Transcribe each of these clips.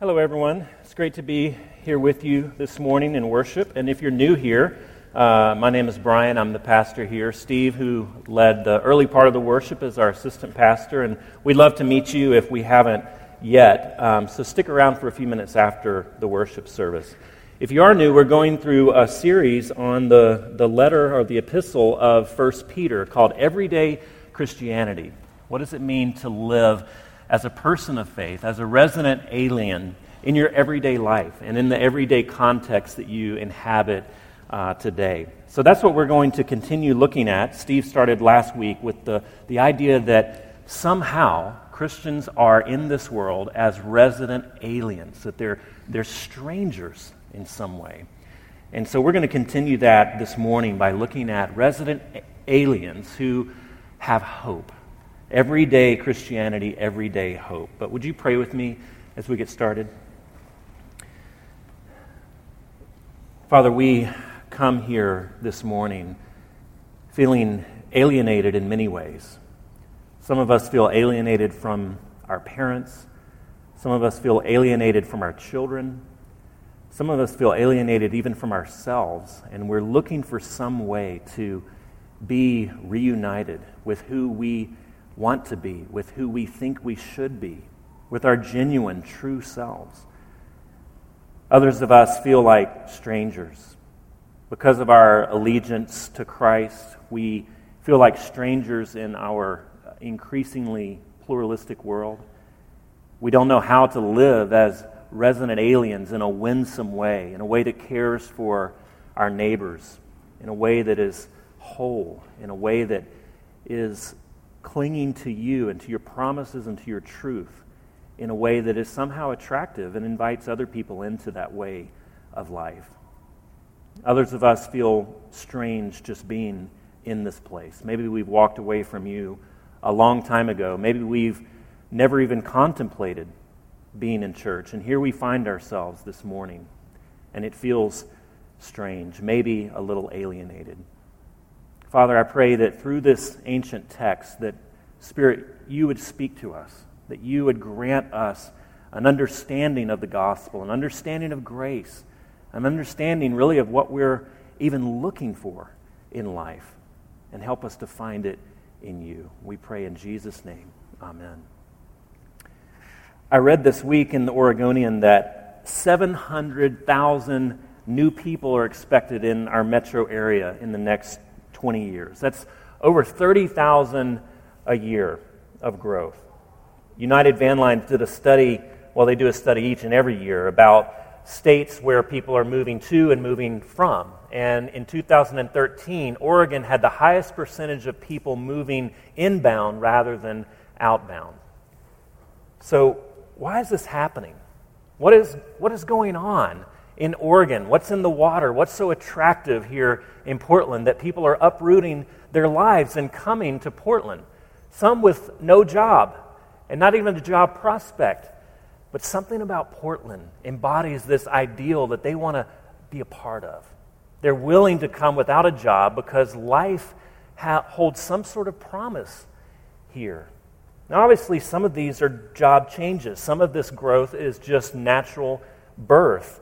Hello, everyone. It's great to be here with you this morning in worship. And if you're new here, uh, my name is Brian. I'm the pastor here. Steve, who led the early part of the worship, is our assistant pastor. And we'd love to meet you if we haven't yet. Um, so stick around for a few minutes after the worship service. If you are new, we're going through a series on the, the letter or the epistle of 1 Peter called Everyday Christianity. What does it mean to live as a person of faith, as a resident alien in your everyday life and in the everyday context that you inhabit uh, today. So that's what we're going to continue looking at. Steve started last week with the, the idea that somehow Christians are in this world as resident aliens, that they're, they're strangers in some way. And so we're going to continue that this morning by looking at resident aliens who have hope Everyday Christianity, everyday hope. But would you pray with me as we get started? Father, we come here this morning feeling alienated in many ways. Some of us feel alienated from our parents. Some of us feel alienated from our children. Some of us feel alienated even from ourselves, and we're looking for some way to be reunited with who we want to be, with who we think we should be, with our genuine, true selves. Others of us feel like strangers. Because of our allegiance to Christ, we feel like strangers in our increasingly pluralistic world. We don't know how to live as resident aliens in a winsome way, in a way that cares for our neighbors, in a way that is whole, in a way that is clinging to you and to your promises and to your truth in a way that is somehow attractive and invites other people into that way of life. Others of us feel strange just being in this place. Maybe we've walked away from you a long time ago. Maybe we've never even contemplated being in church. And here we find ourselves this morning, and it feels strange, maybe a little alienated. Father, I pray that through this ancient text, that Spirit, you would speak to us, that you would grant us an understanding of the gospel, an understanding of grace, an understanding really of what we're even looking for in life, and help us to find it in you. We pray in Jesus' name. Amen. I read this week in the Oregonian that 700,000 new people are expected in our metro area in the next 20 years. That's over 30,000 a year of growth. United Van Lines did a study, well, they do a study each and every year about states where people are moving to and moving from. And in 2013, Oregon had the highest percentage of people moving inbound rather than outbound. So, why is this happening? What is, what is going on? in Oregon? What's in the water? What's so attractive here in Portland that people are uprooting their lives and coming to Portland? Some with no job and not even a job prospect. But something about Portland embodies this ideal that they want to be a part of. They're willing to come without a job because life ha- holds some sort of promise here. Now, obviously, some of these are job changes. Some of this growth is just natural birth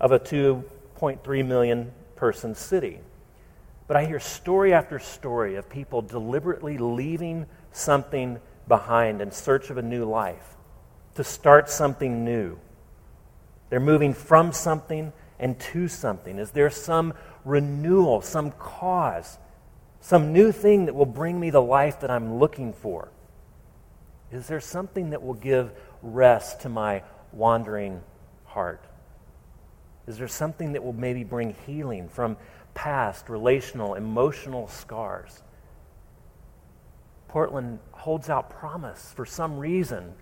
of a 2.3 million person city. But I hear story after story of people deliberately leaving something behind in search of a new life, to start something new. They're moving from something and to something. Is there some renewal, some cause, some new thing that will bring me the life that I'm looking for? Is there something that will give rest to my wandering heart? Is there something that will maybe bring healing from past relational, emotional scars? Portland holds out promise for some reason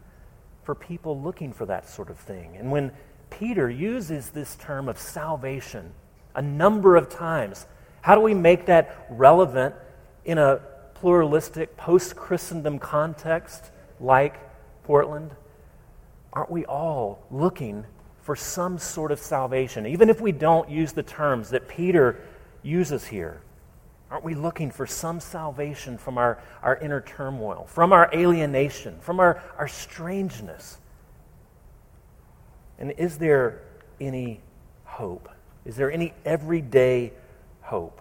for people looking for that sort of thing. And when Peter uses this term of salvation a number of times, how do we make that relevant in a pluralistic, post Christendom context like Portland? Aren't we all looking for some sort of salvation, even if we don't use the terms that Peter uses here. Aren't we looking for some salvation from our, our inner turmoil, from our alienation, from our, our strangeness? And is there any hope? Is there any everyday hope?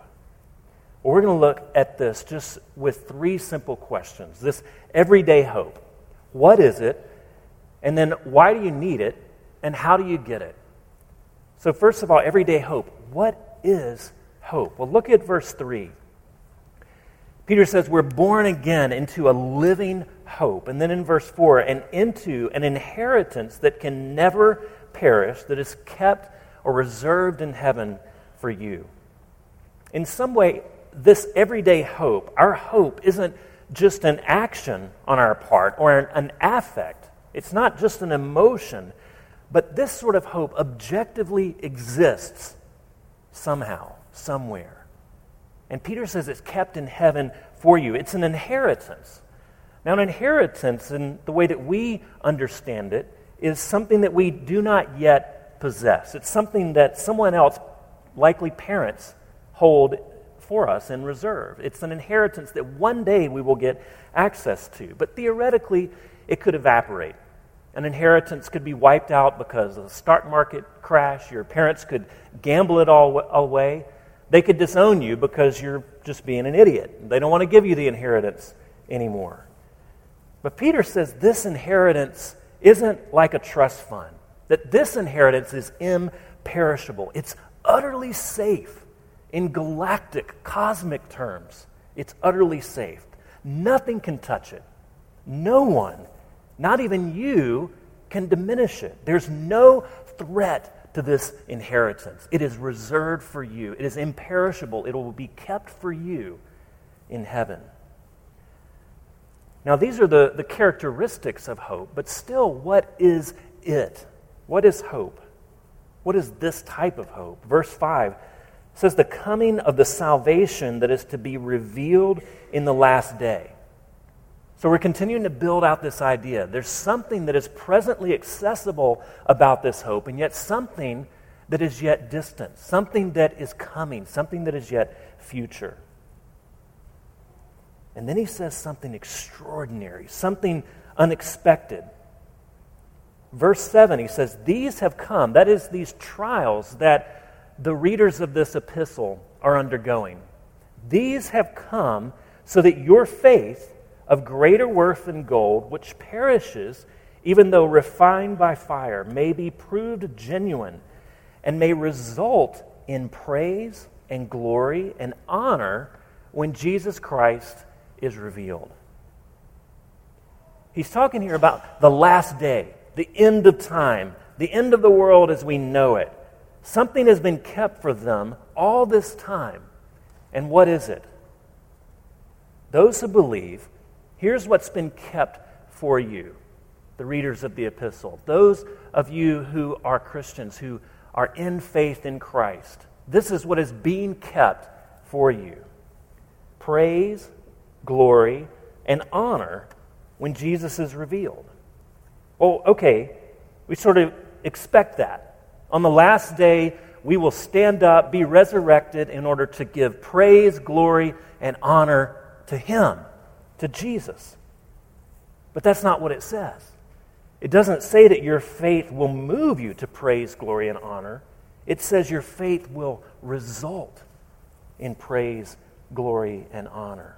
Well, we're going to look at this just with three simple questions. This everyday hope. What is it? And then why do you need it? And how do you get it? So, first of all, everyday hope. What is hope? Well, look at verse 3. Peter says, We're born again into a living hope. And then in verse 4, and into an inheritance that can never perish, that is kept or reserved in heaven for you. In some way, this everyday hope, our hope isn't just an action on our part or an, an affect. It's not just an emotion, but this sort of hope objectively exists somehow, somewhere. And Peter says it's kept in heaven for you. It's an inheritance. Now, an inheritance, in the way that we understand it, is something that we do not yet possess. It's something that someone else, likely parents, hold for us in reserve. It's an inheritance that one day we will get access to. But theoretically, it could evaporate. An inheritance could be wiped out because of a stock market crash. Your parents could gamble it all away. They could disown you because you're just being an idiot. They don't want to give you the inheritance anymore. But Peter says this inheritance isn't like a trust fund, that this inheritance is imperishable. It's utterly safe in galactic, cosmic terms. It's utterly safe. Nothing can touch it. No one, not even you, can diminish it. There's no threat to this inheritance. It is reserved for you, it is imperishable. It will be kept for you in heaven. Now, these are the, the characteristics of hope, but still, what is it? What is hope? What is this type of hope? Verse 5 says, The coming of the salvation that is to be revealed in the last day. So we're continuing to build out this idea. There's something that is presently accessible about this hope, and yet something that is yet distant, something that is coming, something that is yet future. And then he says something extraordinary, something unexpected. Verse 7, he says, These have come, that is, these trials that the readers of this epistle are undergoing. These have come so that your faith, of greater worth than gold, which perishes, even though refined by fire, may be proved genuine and may result in praise and glory and honor when Jesus Christ is revealed. He's talking here about the last day, the end of time, the end of the world as we know it. Something has been kept for them all this time. And what is it? Those who believe, here's what's been kept for you, the readers of the epistle. Those of you who are Christians, who are in faith in Christ, this is what is being kept for you praise glory, and honor when Jesus is revealed. Well, okay, we sort of expect that. On the last day, we will stand up, be resurrected in order to give praise, glory, and honor to Him, to Jesus. But that's not what it says. It doesn't say that your faith will move you to praise, glory, and honor. It says your faith will result in praise, glory, and honor.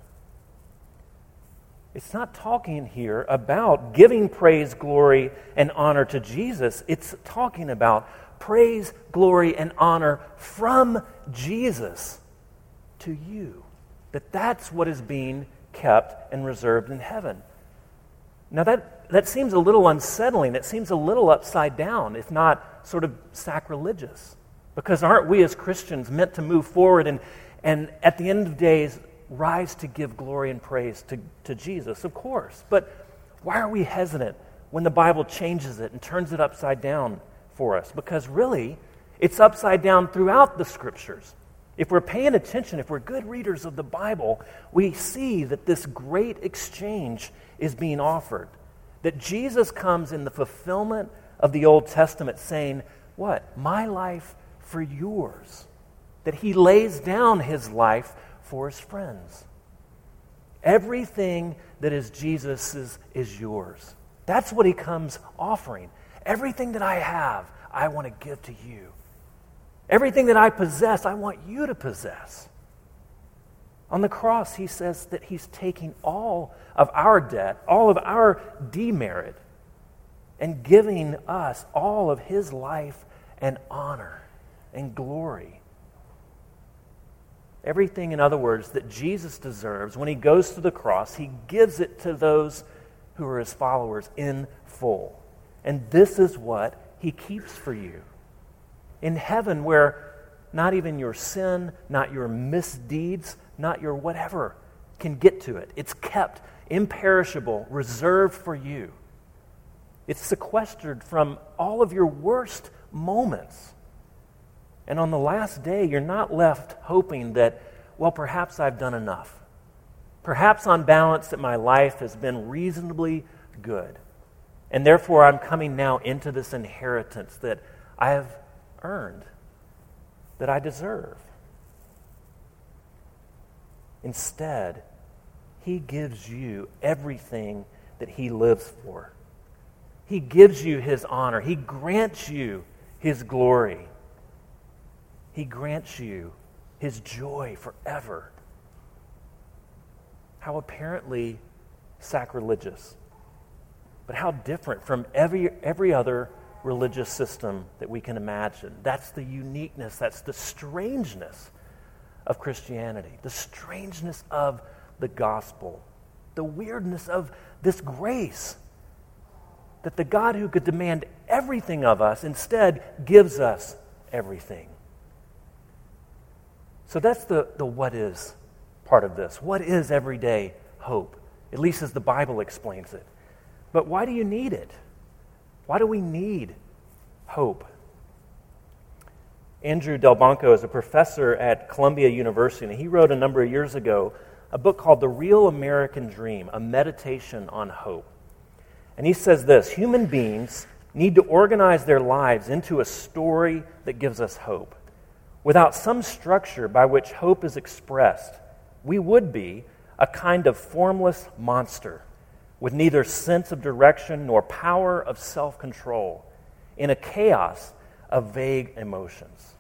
It's not talking here about giving praise, glory, and honor to Jesus. It's talking about praise, glory, and honor from Jesus to you. That that's what is being kept and reserved in heaven. Now, that, that seems a little unsettling. It seems a little upside down, if not sort of sacrilegious. Because aren't we as Christians meant to move forward and, and at the end of days rise to give glory and praise to, to Jesus, of course. But why are we hesitant when the Bible changes it and turns it upside down for us? Because really, it's upside down throughout the scriptures. If we're paying attention, if we're good readers of the Bible, we see that this great exchange is being offered. That Jesus comes in the fulfillment of the Old Testament saying, What? My life for yours. That he lays down his life for his friends. Everything that is Jesus's is yours. That's what he comes offering. Everything that I have, I want to give to you. Everything that I possess, I want you to possess. On the cross, he says that he's taking all of our debt, all of our demerit, and giving us all of his life and honor and glory. Everything, in other words, that Jesus deserves, when he goes to the cross, he gives it to those who are his followers in full. And this is what he keeps for you. In heaven, where not even your sin, not your misdeeds, not your whatever can get to it, it's kept imperishable, reserved for you. It's sequestered from all of your worst moments. And on the last day, you're not left hoping that, well, perhaps I've done enough. Perhaps on balance that my life has been reasonably good. And therefore, I'm coming now into this inheritance that I have earned, that I deserve. Instead, He gives you everything that He lives for. He gives you His honor, He grants you His glory, He grants you His joy forever. How apparently sacrilegious, but how different from every, every other religious system that we can imagine. That's the uniqueness, that's the strangeness of Christianity, the strangeness of the gospel, the weirdness of this grace that the God who could demand everything of us instead gives us everything. So that's the, the what is part of this. What is everyday hope? At least as the Bible explains it. But why do you need it? Why do we need hope? Andrew Delbanco is a professor at Columbia University, and he wrote a number of years ago a book called The Real American Dream, a meditation on hope. And he says this human beings need to organize their lives into a story that gives us hope. Without some structure by which hope is expressed, we would be a kind of formless monster with neither sense of direction nor power of self control in a chaos of vague emotions.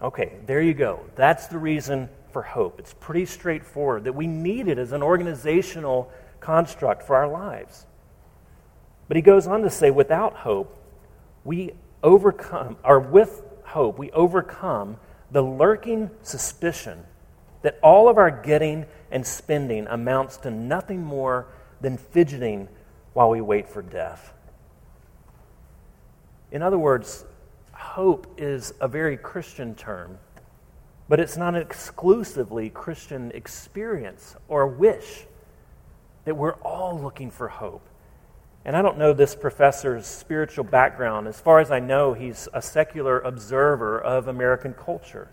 Okay, there you go. That's the reason for hope. It's pretty straightforward that we need it as an organizational construct for our lives. But he goes on to say, without hope, we overcome, or with hope, we overcome the lurking suspicion that all of our getting and spending amounts to nothing more than fidgeting while we wait for death. In other words, hope is a very Christian term, but it's not an exclusively Christian experience or wish that we're all looking for hope. And I don't know this professor's spiritual background. As far as I know, he's a secular observer of American culture.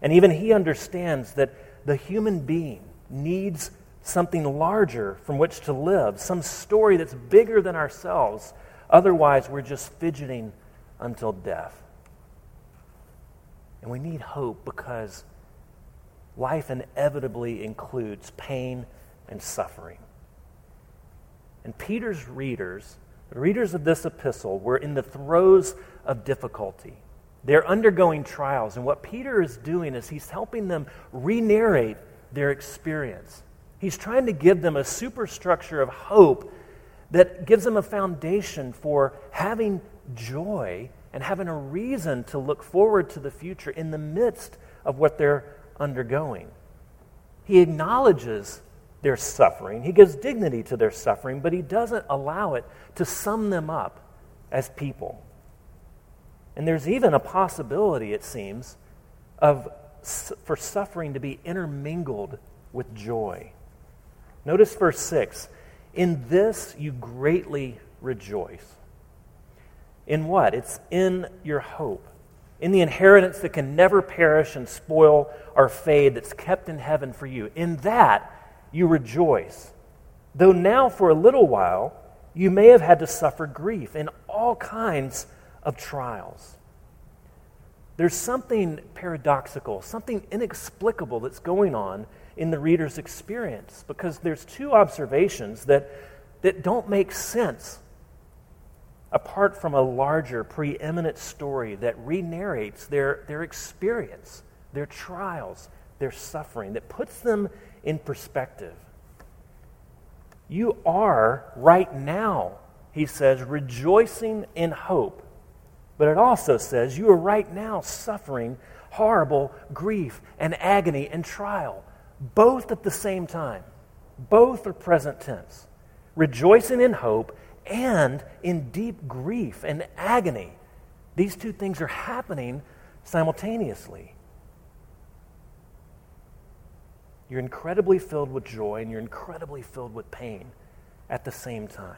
And even he understands that the human being needs something larger from which to live, some story that's bigger than ourselves. Otherwise, we're just fidgeting until death. And we need hope because life inevitably includes pain and suffering. And Peter's readers, the readers of this epistle, were in the throes of difficulty. They're undergoing trials. And what Peter is doing is he's helping them re narrate their experience. He's trying to give them a superstructure of hope that gives them a foundation for having joy and having a reason to look forward to the future in the midst of what they're undergoing. He acknowledges their suffering, he gives dignity to their suffering, but he doesn't allow it to sum them up as people. And there's even a possibility, it seems, of for suffering to be intermingled with joy. Notice verse 6 In this you greatly rejoice. In what? It's in your hope, in the inheritance that can never perish and spoil or fade, that's kept in heaven for you. In that you rejoice. Though now, for a little while, you may have had to suffer grief in all kinds of trials. There's something paradoxical, something inexplicable that's going on in the reader's experience because there's two observations that, that don't make sense apart from a larger, preeminent story that re narrates their, their experience, their trials, their suffering, that puts them in perspective. You are right now, he says, rejoicing in hope. But it also says you are right now suffering horrible grief and agony and trial, both at the same time. Both are present tense. Rejoicing in hope and in deep grief and agony. These two things are happening simultaneously. You're incredibly filled with joy and you're incredibly filled with pain at the same time.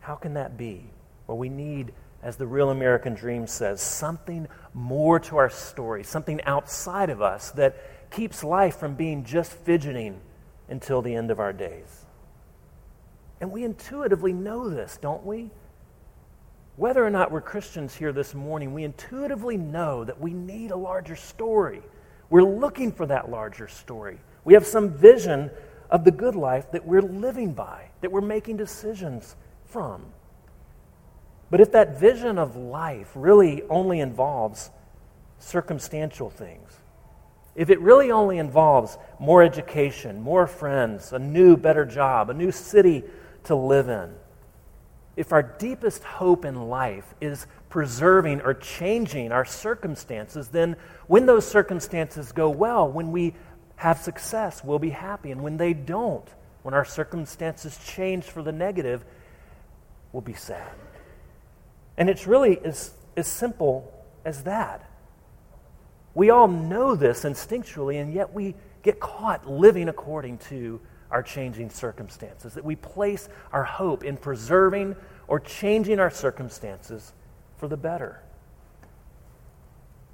How can that be? Well, we need, as the real American dream says, something more to our story, something outside of us that keeps life from being just fidgeting until the end of our days. And we intuitively know this, don't we? Whether or not we're Christians here this morning, we intuitively know that we need a larger story. We're looking for that larger story. We have some vision of the good life that we're living by, that we're making decisions from. But if that vision of life really only involves circumstantial things, if it really only involves more education, more friends, a new, better job, a new city to live in. If our deepest hope in life is preserving or changing our circumstances, then when those circumstances go well, when we have success, we'll be happy. And when they don't, when our circumstances change for the negative, we'll be sad. And it's really as, as simple as that. We all know this instinctually, and yet we get caught living according to our changing circumstances, that we place our hope in preserving or changing our circumstances for the better.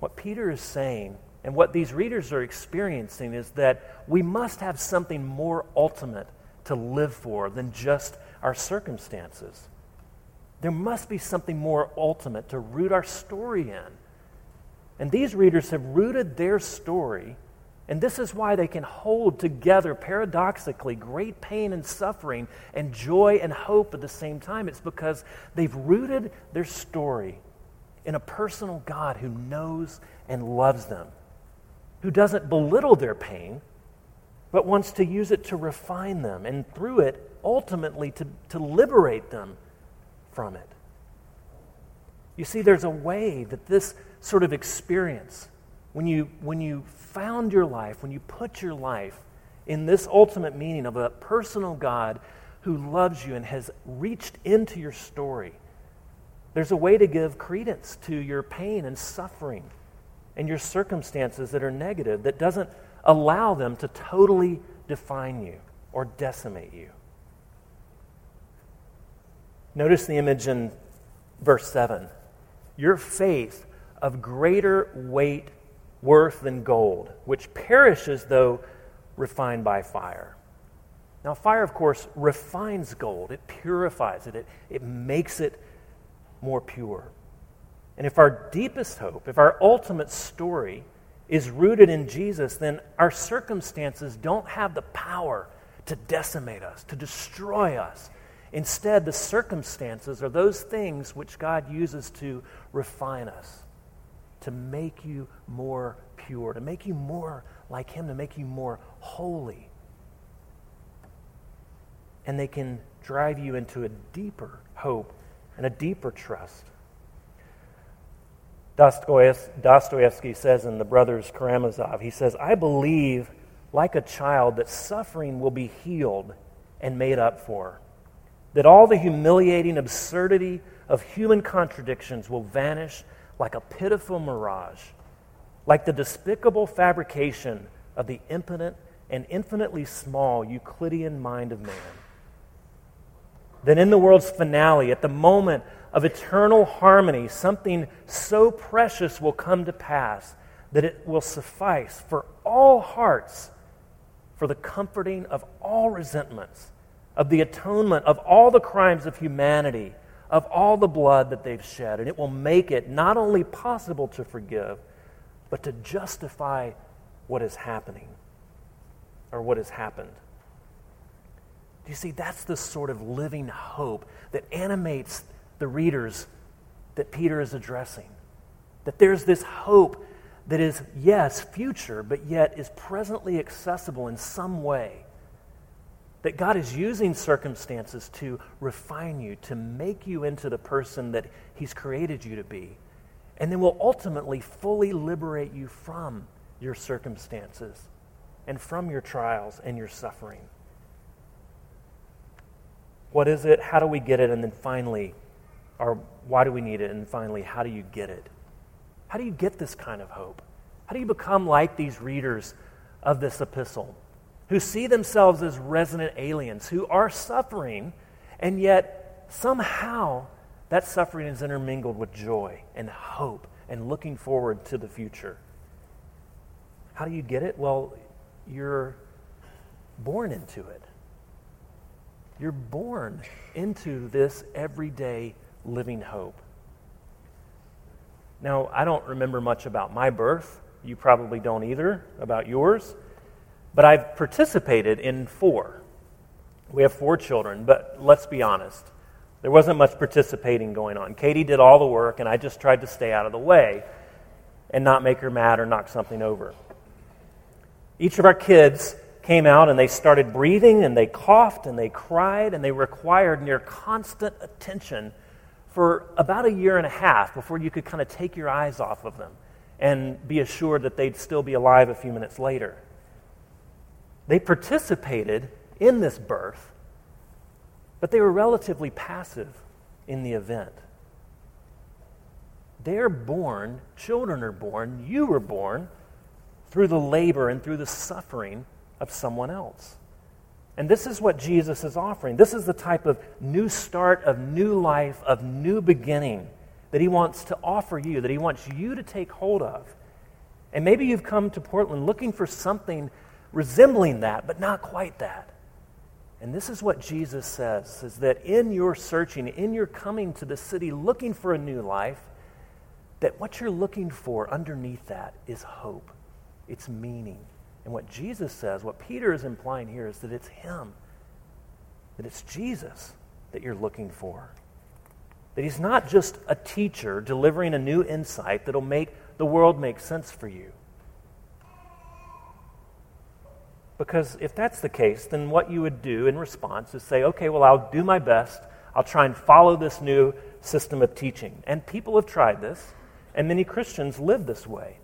What Peter is saying and what these readers are experiencing is that we must have something more ultimate to live for than just our circumstances. There must be something more ultimate to root our story in. And these readers have rooted their story and this is why they can hold together, paradoxically, great pain and suffering and joy and hope at the same time. It's because they've rooted their story in a personal God who knows and loves them, who doesn't belittle their pain, but wants to use it to refine them and through it, ultimately, to, to liberate them from it. You see, there's a way that this sort of experience, when you, when you found your life, when you put your life in this ultimate meaning of a personal God who loves you and has reached into your story, there's a way to give credence to your pain and suffering and your circumstances that are negative that doesn't allow them to totally define you or decimate you. Notice the image in verse 7. Your faith of greater weight worth than gold, which perishes though refined by fire. Now, fire, of course, refines gold, it purifies it, it, it makes it more pure. And if our deepest hope, if our ultimate story is rooted in Jesus, then our circumstances don't have the power to decimate us, to destroy us. Instead, the circumstances are those things which God uses to refine us to make you more pure, to make you more like Him, to make you more holy. And they can drive you into a deeper hope and a deeper trust. Dostoevsky says in The Brothers Karamazov, he says, I believe, like a child, that suffering will be healed and made up for, that all the humiliating absurdity of human contradictions will vanish like a pitiful mirage, like the despicable fabrication of the impotent and infinitely small Euclidean mind of man. Then, in the world's finale, at the moment of eternal harmony, something so precious will come to pass that it will suffice for all hearts for the comforting of all resentments, of the atonement of all the crimes of humanity of all the blood that they've shed. And it will make it not only possible to forgive, but to justify what is happening or what has happened. Do you see? That's the sort of living hope that animates the readers that Peter is addressing. That there's this hope that is, yes, future, but yet is presently accessible in some way. That God is using circumstances to refine you, to make you into the person that He's created you to be, and then will ultimately fully liberate you from your circumstances and from your trials and your suffering. What is it? How do we get it? And then finally, or why do we need it? And finally, how do you get it? How do you get this kind of hope? How do you become like these readers of this epistle who see themselves as resident aliens, who are suffering, and yet somehow that suffering is intermingled with joy and hope and looking forward to the future? How do you get it? Well, you're born into it. You're born into this everyday living hope. Now, I don't remember much about my birth. You probably don't either about yours. But I've participated in four. We have four children, but let's be honest. There wasn't much participating going on. Katie did all the work, and I just tried to stay out of the way and not make her mad or knock something over. Each of our kids came out and they started breathing and they coughed and they cried and they required near constant attention for about a year and a half before you could kind of take your eyes off of them and be assured that they'd still be alive a few minutes later. They participated in this birth, but they were relatively passive in the event. They're born, children are born, you were born through the labor and through the suffering of someone else. And this is what Jesus is offering. This is the type of new start, of new life, of new beginning that he wants to offer you, that he wants you to take hold of. And maybe you've come to Portland looking for something resembling that, but not quite that. And this is what Jesus says is that in your searching, in your coming to the city looking for a new life, that what you're looking for underneath that is hope it's meaning. And what Jesus says, what Peter is implying here, is that it's Him, that it's Jesus that you're looking for. That He's not just a teacher delivering a new insight that'll make the world make sense for you. Because if that's the case, then what you would do in response is say, okay, well, I'll do my best. I'll try and follow this new system of teaching. And people have tried this, and many Christians live this way.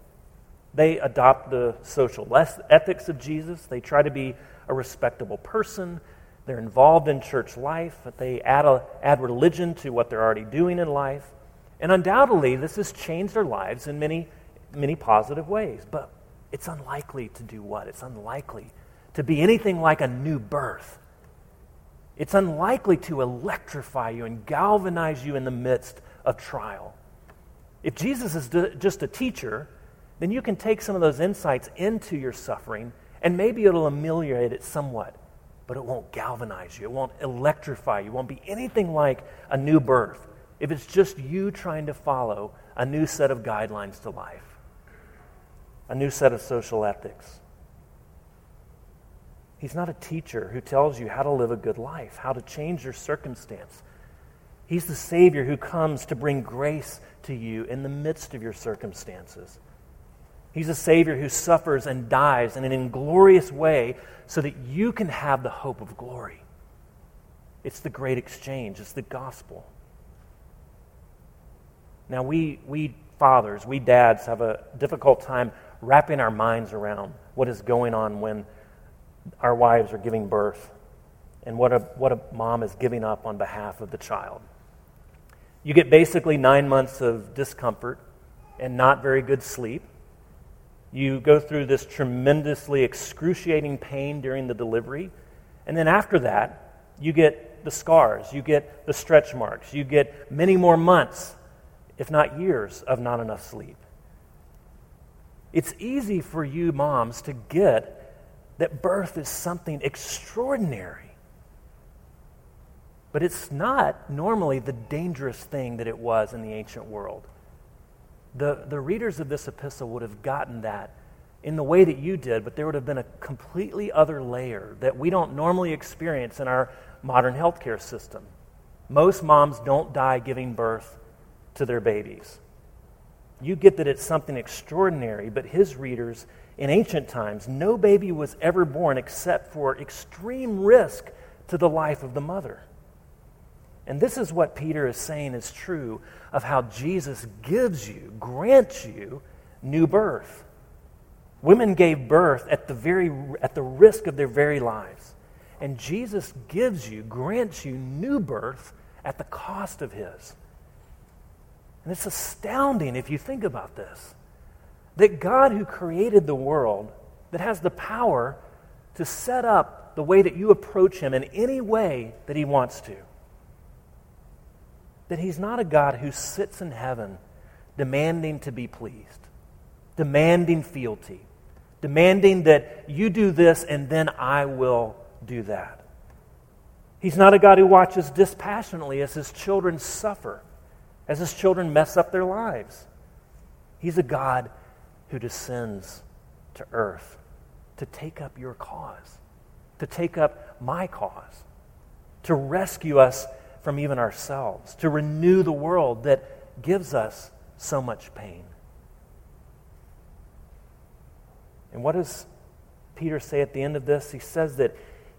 They adopt the social ethics of Jesus. They try to be a respectable person. They're involved in church life. They add, a, add religion to what they're already doing in life. And undoubtedly, this has changed their lives in many, many positive ways. But it's unlikely to do what? It's unlikely to be anything like a new birth. It's unlikely to electrify you and galvanize you in the midst of trial. If Jesus is just a teacher, then you can take some of those insights into your suffering and maybe it'll ameliorate it somewhat, but it won't galvanize you. It won't electrify you. It won't be anything like a new birth if it's just you trying to follow a new set of guidelines to life, a new set of social ethics. He's not a teacher who tells you how to live a good life, how to change your circumstance. He's the Savior who comes to bring grace to you in the midst of your circumstances. He's a Savior who suffers and dies in an inglorious way so that you can have the hope of glory. It's the great exchange, it's the gospel. Now, we, we fathers, we dads have a difficult time wrapping our minds around what is going on when our wives are giving birth and what a, what a mom is giving up on behalf of the child. You get basically nine months of discomfort and not very good sleep. You go through this tremendously excruciating pain during the delivery. And then after that, you get the scars, you get the stretch marks, you get many more months, if not years, of not enough sleep. It's easy for you moms to get that birth is something extraordinary. But it's not normally the dangerous thing that it was in the ancient world the, the readers of this epistle would have gotten that in the way that you did, but there would have been a completely other layer that we don't normally experience in our modern healthcare system. Most moms don't die giving birth to their babies. You get that it's something extraordinary, but his readers in ancient times, no baby was ever born except for extreme risk to the life of the mother. And this is what Peter is saying is true of how Jesus gives you, grants you new birth. Women gave birth at the, very, at the risk of their very lives. And Jesus gives you, grants you new birth at the cost of his. And it's astounding if you think about this that God, who created the world, that has the power to set up the way that you approach him in any way that he wants to, that he's not a God who sits in heaven demanding to be pleased, demanding fealty, demanding that you do this and then I will do that. He's not a God who watches dispassionately as his children suffer, as his children mess up their lives. He's a God who descends to earth to take up your cause, to take up my cause, to rescue us from even ourselves, to renew the world that gives us so much pain. And what does Peter say at the end of this? He says that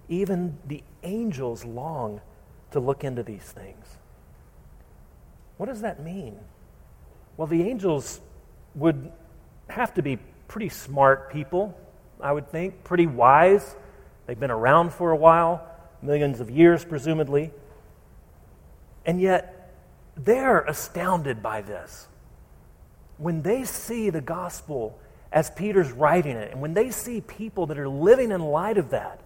even the angels long to look into these things. What does that mean? Well, the angels would have to be pretty smart people, I would think, pretty wise. They've been around for a while, millions of years, presumably. And yet, they're astounded by this. When they see the gospel as Peter's writing it, and when they see people that are living in light of that,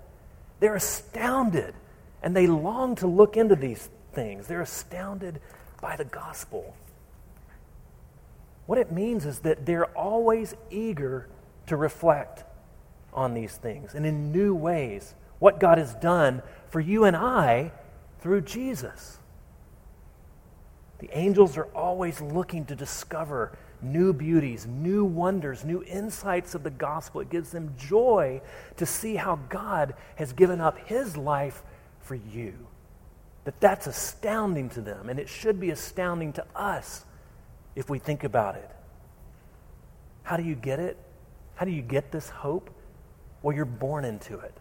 they're astounded and they long to look into these things. They're astounded by the gospel. What it means is that they're always eager to reflect on these things and in new ways what God has done for you and I through Jesus. The angels are always looking to discover new beauties, new wonders, new insights of the gospel. It gives them joy to see how God has given up his life for you. That that's astounding to them, and it should be astounding to us if we think about it. How do you get it? How do you get this hope? Well, you're born into it.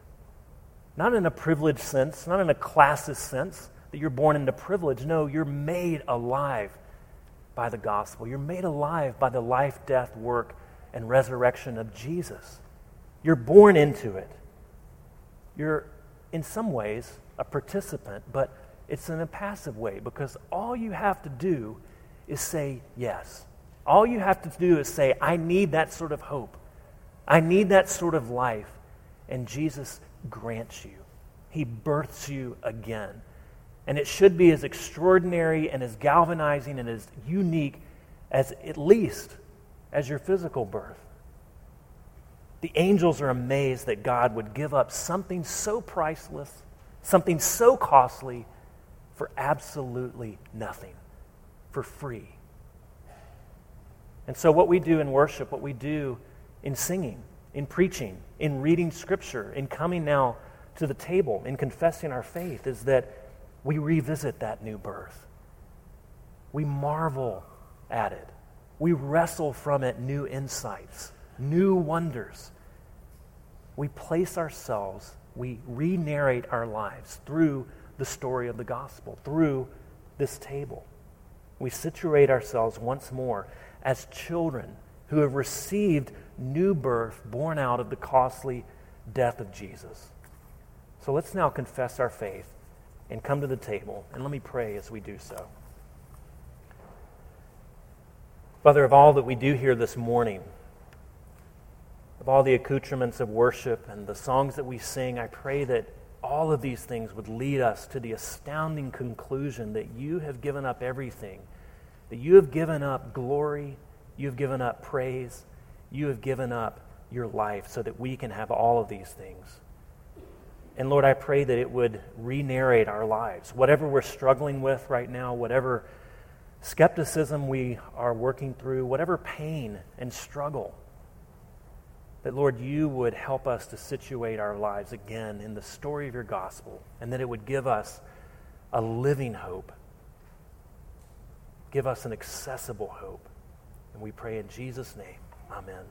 Not in a privileged sense, not in a classist sense that you're born into privilege. No, you're made alive by the gospel. You're made alive by the life, death, work, and resurrection of Jesus. You're born into it. You're, in some ways, a participant, but it's in a passive way because all you have to do is say yes. All you have to do is say, I need that sort of hope. I need that sort of life. And Jesus grants you, He births you again. And it should be as extraordinary and as galvanizing and as unique as at least as your physical birth. The angels are amazed that God would give up something so priceless, something so costly, for absolutely nothing, for free. And so, what we do in worship, what we do in singing, in preaching, in reading scripture, in coming now to the table, in confessing our faith, is that we revisit that new birth. We marvel at it. We wrestle from it new insights, new wonders. We place ourselves, we re narrate our lives through the story of the gospel, through this table. We situate ourselves once more as children who have received new birth born out of the costly death of Jesus. So let's now confess our faith and come to the table, and let me pray as we do so. Father, of all that we do here this morning, of all the accoutrements of worship and the songs that we sing, I pray that all of these things would lead us to the astounding conclusion that you have given up everything that you have given up glory, you have given up praise, you have given up your life so that we can have all of these things. And Lord, I pray that it would re narrate our lives. Whatever we're struggling with right now, whatever skepticism we are working through, whatever pain and struggle, that, Lord, you would help us to situate our lives again in the story of your gospel, and that it would give us a living hope, give us an accessible hope. And we pray in Jesus' name. Amen.